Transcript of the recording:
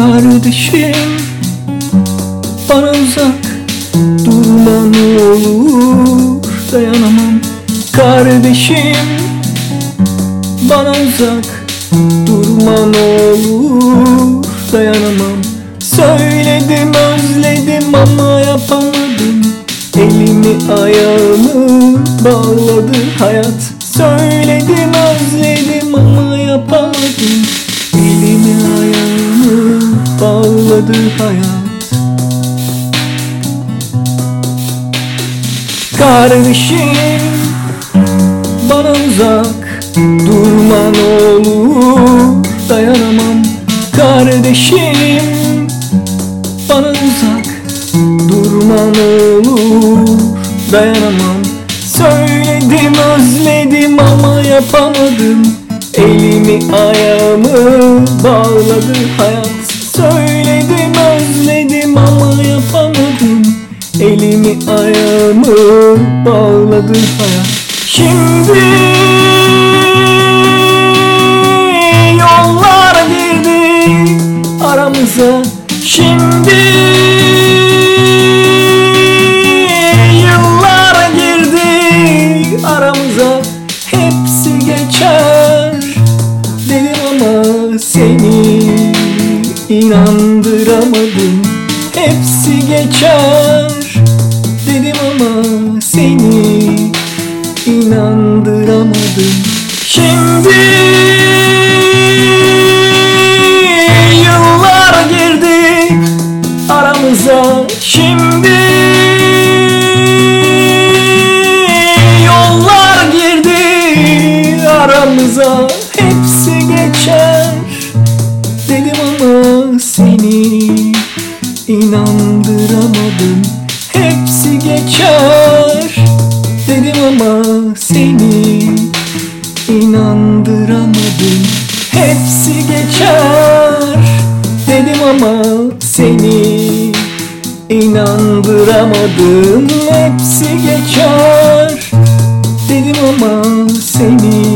Kardeşim bana uzak durma ne olur. Dayanamam. Kardeşim bana uzak durma ne olur. Dayanamam. Söyledim özledim ama yapamadım. Elimi ayağımı bağladı hayat. Söyledim özledim hayat. Kardeşim bana uzak durma ne olur. Dayanamam Kardeşim bana uzak durma ne olur. Dayanamam. Söyledim özledim ama yapamadım. Elimi ayağımı bağladı hayat Elimi ayağımı bağladı hayat. Şimdi yollar girdi aramıza. Şimdi yıllar girdi aramıza. Hepsi geçer dedim ama seni inandıramadım. Hepsi geçer seni inandıramadım. Şimdi yıllar girdi aramıza. Şimdi yollar girdi aramıza. Hepsi geçer dedim ama seni inandıramadım. Hepsi geçer seni inandıramadım. Hepsi geçer dedim ama seni inandıramadım. Hepsi geçer dedim ama seni